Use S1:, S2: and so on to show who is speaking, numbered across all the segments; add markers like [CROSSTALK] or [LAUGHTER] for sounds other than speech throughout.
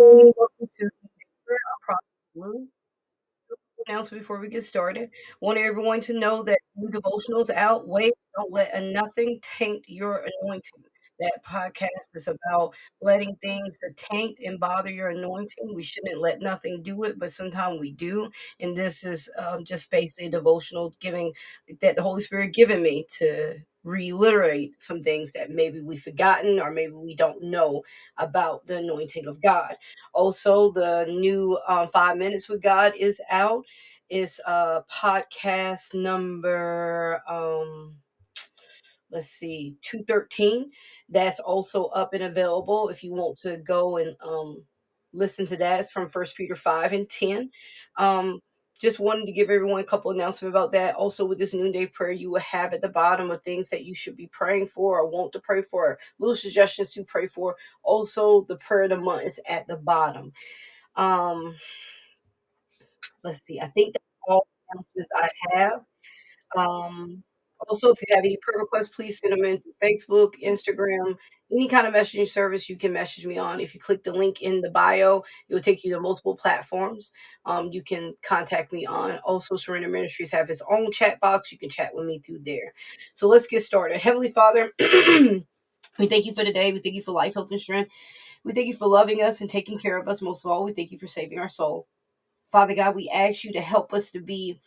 S1: Welcome to Blue. Announcement before we get started. Want everyone to know that new devotionals out. Wait, don't let nothing taint your anointing. That podcast is about letting things taint and bother your anointing. We shouldn't let nothing do it, but sometimes we do. And this is um, just basically devotional giving that the Holy Spirit given me to reiterate some things that maybe we've forgotten or maybe we don't know about the anointing of God. Also, the new um, Five Minutes with God is out. It's uh, podcast number. Um, let's see 213 that's also up and available if you want to go and um, listen to that it's from first peter 5 and 10 um, just wanted to give everyone a couple announcements about that. Also with this noonday prayer you will have at the bottom of things that you should be praying for or want to pray for little suggestions to pray for. Also the prayer of the month is at the bottom. Um, let's see. I think that's all the announcements i have. Um, also, if you have any prayer requests, please send them in Facebook, Instagram, any kind of messaging service you can message me on. If you click the link in the bio, it will take you to multiple platforms. Um, you can contact me on. Also, Surrender Ministries have its own chat box. You can chat with me through there. So let's get started. Heavenly Father, [CLEARS THROAT] we thank you for today. We thank you for life, health, and strength. We thank you for loving us and taking care of us. Most of all, we thank you for saving our soul. Father God, we ask you to help us to be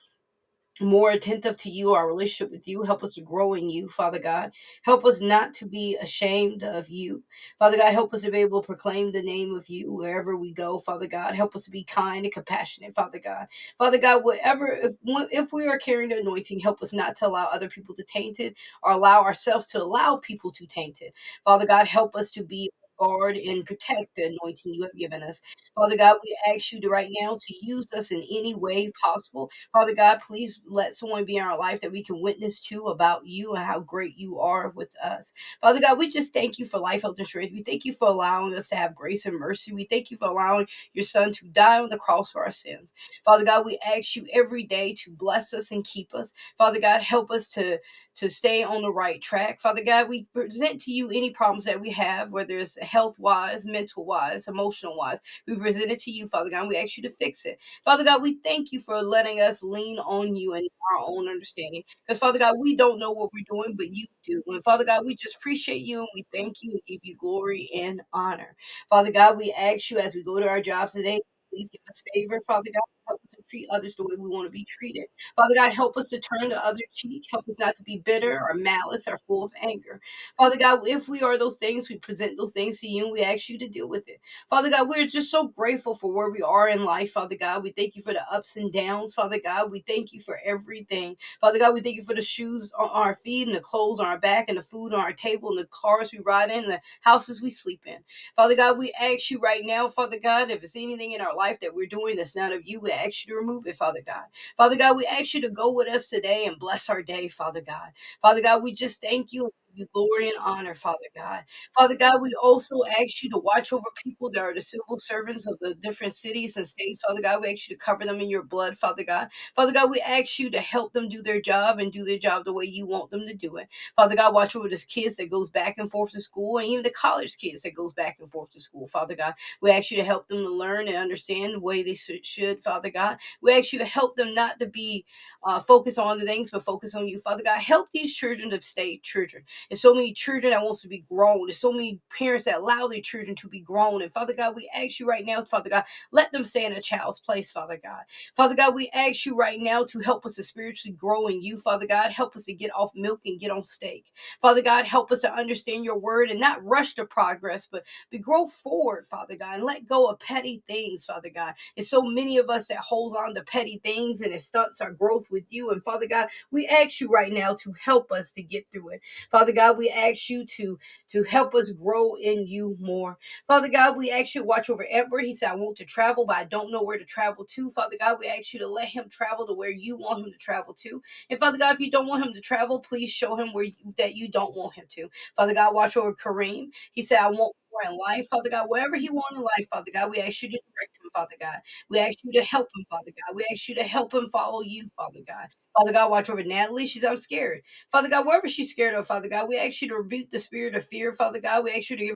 S1: more attentive to you, our relationship with you. Help us to grow in you, Father God. Help us not to be ashamed of you. Father God, help us to be able to proclaim the name of you wherever we go, Father God. Help us to be kind and compassionate, Father God. Father God, whatever, if, if we are carrying the anointing, help us not to allow other people to taint it or allow ourselves to allow people to taint it. Father God, help us to be guard and protect the anointing you have given us. Father God, we ask you to right now to use us in any way possible. Father God, please let someone be in our life that we can witness to about you and how great you are with us. Father God, we just thank you for life, health, and strength. We thank you for allowing us to have grace and mercy. We thank you for allowing your son to die on the cross for our sins. Father God, we ask you every day to bless us and keep us. Father God, help us to to stay on the right track. Father God, we present to you any problems that we have, whether it's health wise, mental wise, emotional wise. We present it to you, Father God, we ask you to fix it. Father God, we thank you for letting us lean on you and our own understanding. Because, Father God, we don't know what we're doing, but you do. And, Father God, we just appreciate you and we thank you and give you glory and honor. Father God, we ask you as we go to our jobs today, please give us favor, Father God. Help us to treat others the way we want to be treated. Father God, help us to turn the other cheek. Help us not to be bitter or malice or full of anger. Father God, if we are those things, we present those things to you and we ask you to deal with it. Father God, we're just so grateful for where we are in life, Father God. We thank you for the ups and downs, Father God. We thank you for everything. Father God, we thank you for the shoes on our feet and the clothes on our back and the food on our table and the cars we ride in and the houses we sleep in. Father God, we ask you right now, Father God, if it's anything in our life that we're doing that's not of you, we ask you to remove it, Father God. Father God, we ask you to go with us today and bless our day, Father God. Father God, we just thank you you glory and honor, Father God. Father God, we also ask you to watch over people that are the civil servants of the different cities and states. Father God, we ask you to cover them in your blood, Father God. Father God, we ask you to help them do their job and do their job the way you want them to do it. Father God, watch over this kids that goes back and forth to school and even the college kids that goes back and forth to school, Father God. We ask you to help them to learn and understand the way they should, Father God. We ask you to help them not to be uh, focused on the things, but focus on you, Father God. Help these children to stay children. There's so many children that wants to be grown. There's so many parents that allow their children to be grown. And Father God, we ask you right now, Father God, let them stay in a child's place, Father God. Father God, we ask you right now to help us to spiritually grow in you, Father God. Help us to get off milk and get on steak. Father God, help us to understand your word and not rush to progress, but be grow forward, Father God, and let go of petty things, Father God. And so many of us that holds on to petty things and it stunts our growth with you. And Father God, we ask you right now to help us to get through it. Father God, we ask you to, to help us grow in you more. Father God, we ask you to watch over Edward. He said, I want to travel, but I don't know where to travel to. Father God, we ask you to let him travel to where you want him to travel to. And Father God, if you don't want him to travel, please show him where you, that you don't want him to. Father God, watch over Kareem. He said, I want more in life, Father God, wherever he wants in life, Father God, we ask you to direct him, Father God. We ask you to help him, Father God. We ask you to help him follow you, Father God. Father God, watch over Natalie. She's I'm scared. Father God, wherever she's scared of, Father God, we ask you to rebuke the spirit of fear, Father God. We ask you to give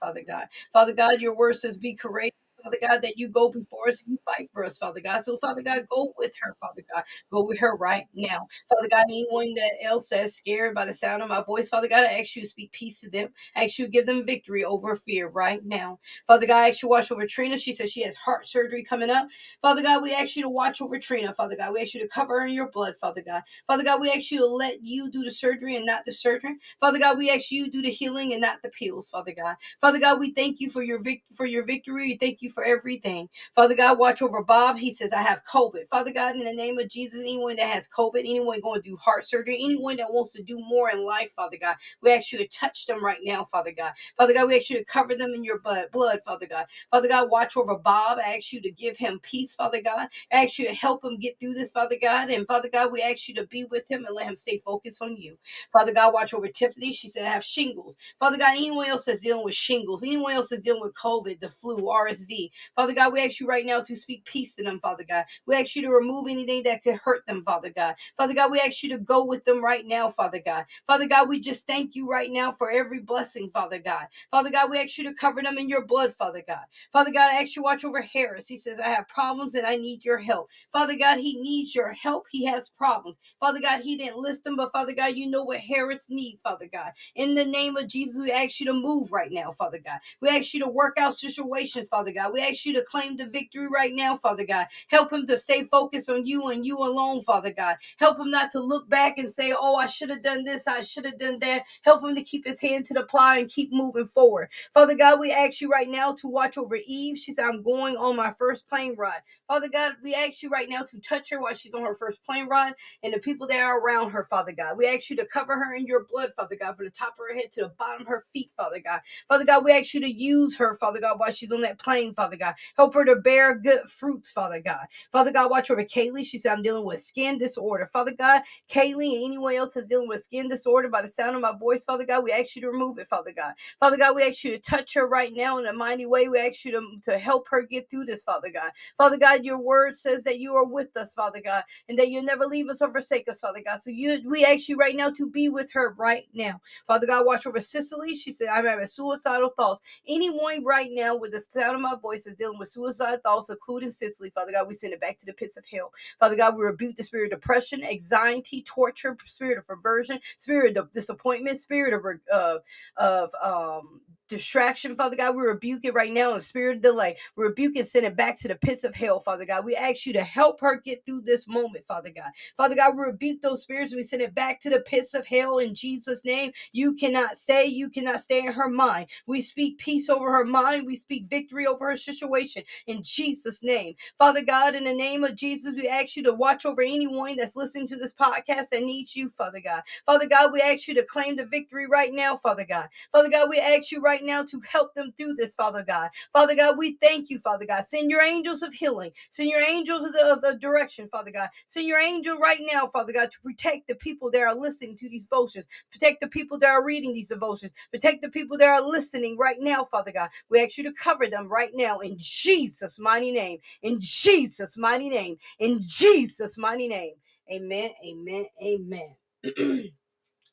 S1: Father God. Father God, your word says, be courageous. Father God, that you go before us and you fight for us, Father God. So, Father God, go with her, Father God. Go with her right now. Father God, anyone that else says scared by the sound of my voice, Father God, I ask you to speak peace to them. I ask you to give them victory over fear right now. Father God, I ask you to watch over Trina. She says she has heart surgery coming up. Father God, we ask you to watch over Trina, Father God. We ask you to cover her in your blood, Father God. Father God, we ask you to let you do the surgery and not the surgeon. Father God, we ask you to do the healing and not the pills, Father God. Father God, we thank you for your vic- for your victory. We thank you for everything. Father God, watch over Bob. He says, I have COVID. Father God, in the name of Jesus, anyone that has COVID, anyone going through heart surgery, anyone that wants to do more in life, Father God, we ask you to touch them right now, Father God. Father God, we ask you to cover them in your blood, Father God. Father God, watch over Bob. I ask you to give him peace, Father God. I ask you to help him get through this, Father God. And Father God, we ask you to be with him and let him stay focused on you. Father God, watch over Tiffany. She said, I have shingles. Father God, anyone else that's dealing with shingles, anyone else that's dealing with COVID, the flu, RSV, Father God, we ask you right now to speak peace to them, Father God. We ask you to remove anything that could hurt them, Father God. Father God, we ask you to go with them right now, Father God. Father God, we just thank you right now for every blessing, Father God. Father God, we ask you to cover them in your blood, Father God. Father God, I ask you to watch over Harris. He says, I have problems and I need your help. Father God, he needs your help. He has problems. Father God, he didn't list them, but Father God, you know what Harris needs, Father God. In the name of Jesus, we ask you to move right now, Father God. We ask you to work out situations, Father God. We ask you to claim the victory right now, Father God. Help him to stay focused on you and you alone, Father God. Help him not to look back and say, oh, I should have done this, I should have done that. Help him to keep his hand to the plow and keep moving forward. Father God, we ask you right now to watch over Eve. She said, I'm going on my first plane ride. Father God, we ask you right now to touch her while she's on her first plane ride and the people that are around her, Father God. We ask you to cover her in your blood, Father God, from the top of her head to the bottom of her feet, Father God. Father God, we ask you to use her, Father God, while she's on that plane, Father God. Help her to bear good fruits, Father God. Father God, watch over Kaylee. She said, I'm dealing with skin disorder. Father God, Kaylee and anyone else that's dealing with skin disorder by the sound of my voice, Father God, we ask you to remove it, Father God. Father God, we ask you to touch her right now in a mighty way. We ask you to, to help her get through this, Father God. Father God, your word says that you are with us, Father God, and that you'll never leave us or forsake us, Father God. So you we ask you right now to be with her right now. Father God, watch over Cicely. She said, I'm having suicidal thoughts. Anyone right now with the sound of my voice is dealing with suicide thoughts, including Cicely, Father God, we send it back to the pits of hell. Father God, we rebuke the spirit of depression, anxiety, torture, spirit of perversion, spirit of disappointment, spirit of uh, of um distraction, Father God. We rebuke it right now in spirit of delay. We rebuke and send it back to the pits of hell, Father God. We ask you to help her get through this moment, Father God. Father God, we rebuke those spirits and we send it back to the pits of hell in Jesus' name. You cannot stay. You cannot stay in her mind. We speak peace over her mind. We speak victory over her situation in Jesus' name. Father God, in the name of Jesus, we ask you to watch over anyone that's listening to this podcast that needs you, Father God. Father God, we ask you to claim the victory right now, Father God. Father God, we ask you right now to help them through this, Father God. Father God, we thank you, Father God. Send your angels of healing. Send your angels of, the, of, of direction, Father God. Send your angel right now, Father God, to protect the people that are listening to these devotions. Protect the people that are reading these devotions. Protect the people that are listening right now, Father God. We ask you to cover them right now in Jesus' mighty name. In Jesus' mighty name. In Jesus' mighty name. Amen. Amen. Amen. [CLEARS THROAT]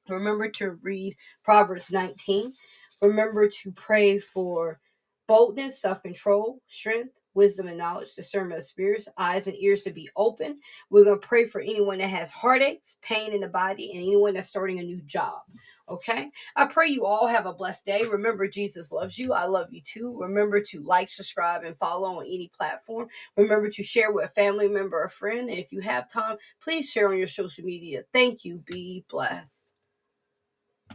S1: Remember to read Proverbs 19. Remember to pray for boldness, self control, strength, wisdom, and knowledge, discernment of spirits, eyes and ears to be open. We're going to pray for anyone that has heartaches, pain in the body, and anyone that's starting a new job. Okay. I pray you all have a blessed day. Remember, Jesus loves you. I love you too. Remember to like, subscribe, and follow on any platform. Remember to share with a family member or friend. And if you have time, please share on your social media. Thank you. Be blessed.